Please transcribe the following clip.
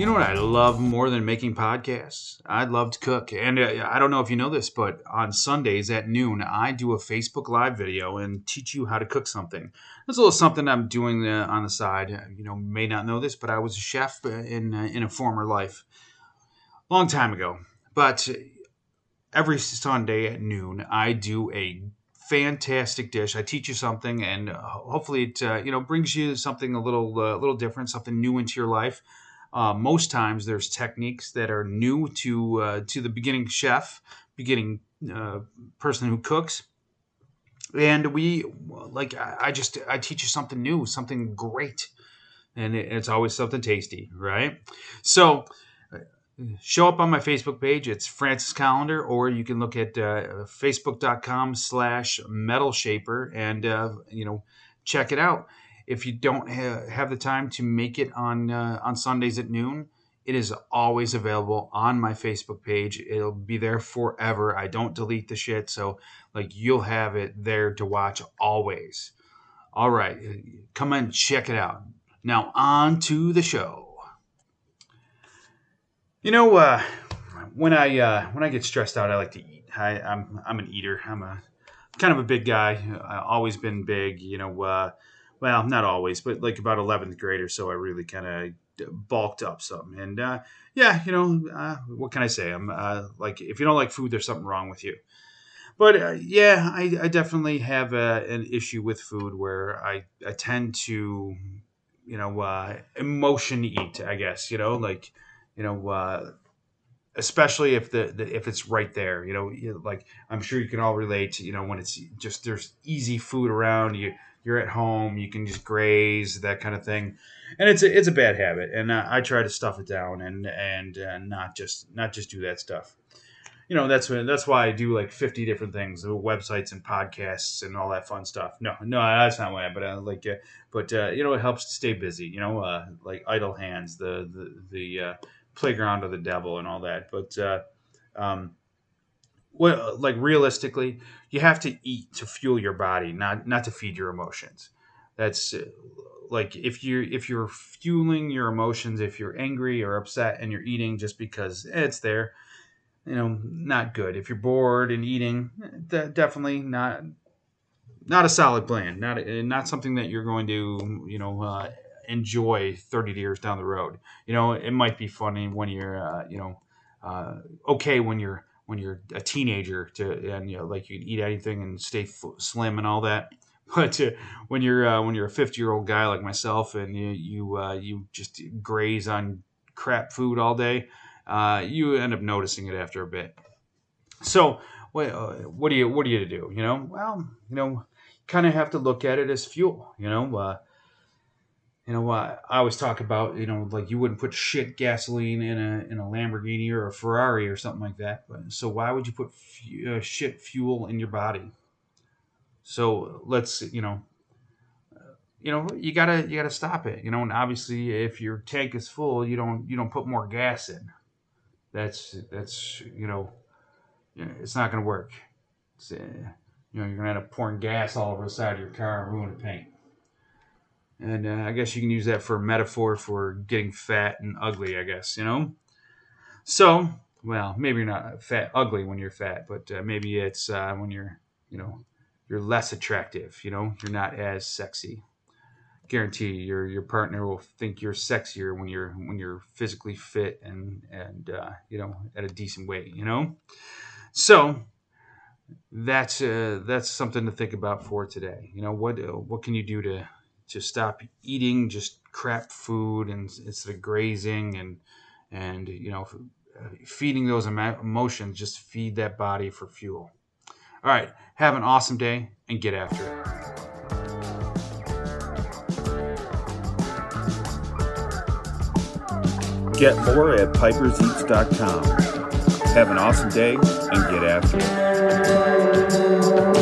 You know what I love more than making podcasts? I love to cook. And uh, I don't know if you know this, but on Sundays at noon, I do a Facebook Live video and teach you how to cook something. That's a little something I'm doing uh, on the side. You know, may not know this, but I was a chef uh, in, in a former life, long time ago. But every Sunday at noon, I do a fantastic dish. I teach you something, and hopefully it you know brings you something a little a little different, something new into your life. Uh, most times, there's techniques that are new to uh, to the beginning chef, beginning uh, person who cooks, and we like I just I teach you something new, something great, and it's always something tasty, right? So. Show up on my Facebook page. It's Francis Calendar, or you can look at uh, facebook.com slash metal shaper and, uh, you know, check it out if you don't ha- have the time to make it on uh, on Sundays at noon, it is always available on my Facebook page. It'll be there forever. I don't delete the shit, so like you'll have it there to watch always. All right, come and check it out. Now on to the show. You know, uh, when I uh, when I get stressed out, I like to eat. I, I'm I'm an eater. I'm a kind of a big guy. I've always been big. You know, uh, well, not always, but like about 11th grade or so, I really kind of bulked up some. And uh, yeah, you know, uh, what can I say? I'm uh, like, if you don't like food, there's something wrong with you. But uh, yeah, I, I, definitely have a, an issue with food where I, I tend to, you know, uh, emotion eat, I guess, you know, like, you know, uh, especially if the, the, if it's right there you know like i'm sure you can all relate you know when it's just there's easy food around you you're at home, you can just graze that kind of thing, and it's a, it's a bad habit, and uh, I try to stuff it down and and uh, not just not just do that stuff. You know that's when, that's why I do like fifty different things, websites and podcasts and all that fun stuff. No, no, that's not why. But uh, like, uh, but uh, you know, it helps to stay busy. You know, uh, like idle hands, the the the playground of the devil, and all that. But um, well, like realistically, you have to eat to fuel your body, not not to feed your emotions. That's uh, like if you if you're fueling your emotions, if you're angry or upset and you're eating just because it's there, you know, not good. If you're bored and eating, definitely not not a solid plan. Not not something that you're going to you know uh, enjoy 30 years down the road. You know, it might be funny when you're uh, you know uh, okay when you're when you're a teenager to and you know like you can eat anything and stay f- slim and all that. But uh, when you're uh, when you're a 50 year old guy like myself and you you, uh, you just graze on crap food all day uh, you end up noticing it after a bit. So what, uh, what do you what do you do you know? Well you know kind of have to look at it as fuel you know? Uh, you know, uh, I always talk about, you know, like you wouldn't put shit gasoline in a in a Lamborghini or a Ferrari or something like that. But, so why would you put uh, shit fuel in your body? So let's, you know, uh, you know, you gotta you gotta stop it. You know, and obviously, if your tank is full, you don't you don't put more gas in. That's that's you know, it's not gonna work. Uh, you know, you're gonna end up pouring gas all over the side of your car and ruin the paint. And uh, I guess you can use that for a metaphor for getting fat and ugly, I guess, you know? So, well, maybe you're not fat, ugly when you're fat, but uh, maybe it's uh, when you're, you know, you're less attractive, you know, you're not as sexy. Guarantee your your partner will think you're sexier when you're when you're physically fit and and uh, you know at a decent weight, you know. So that's uh, that's something to think about for today. You know what uh, what can you do to to stop eating just crap food and instead of grazing and and you know uh, feeding those emotions just feed that body for fuel all right have an awesome day and get after it Get more at piperseats.com. Have an awesome day and get after it.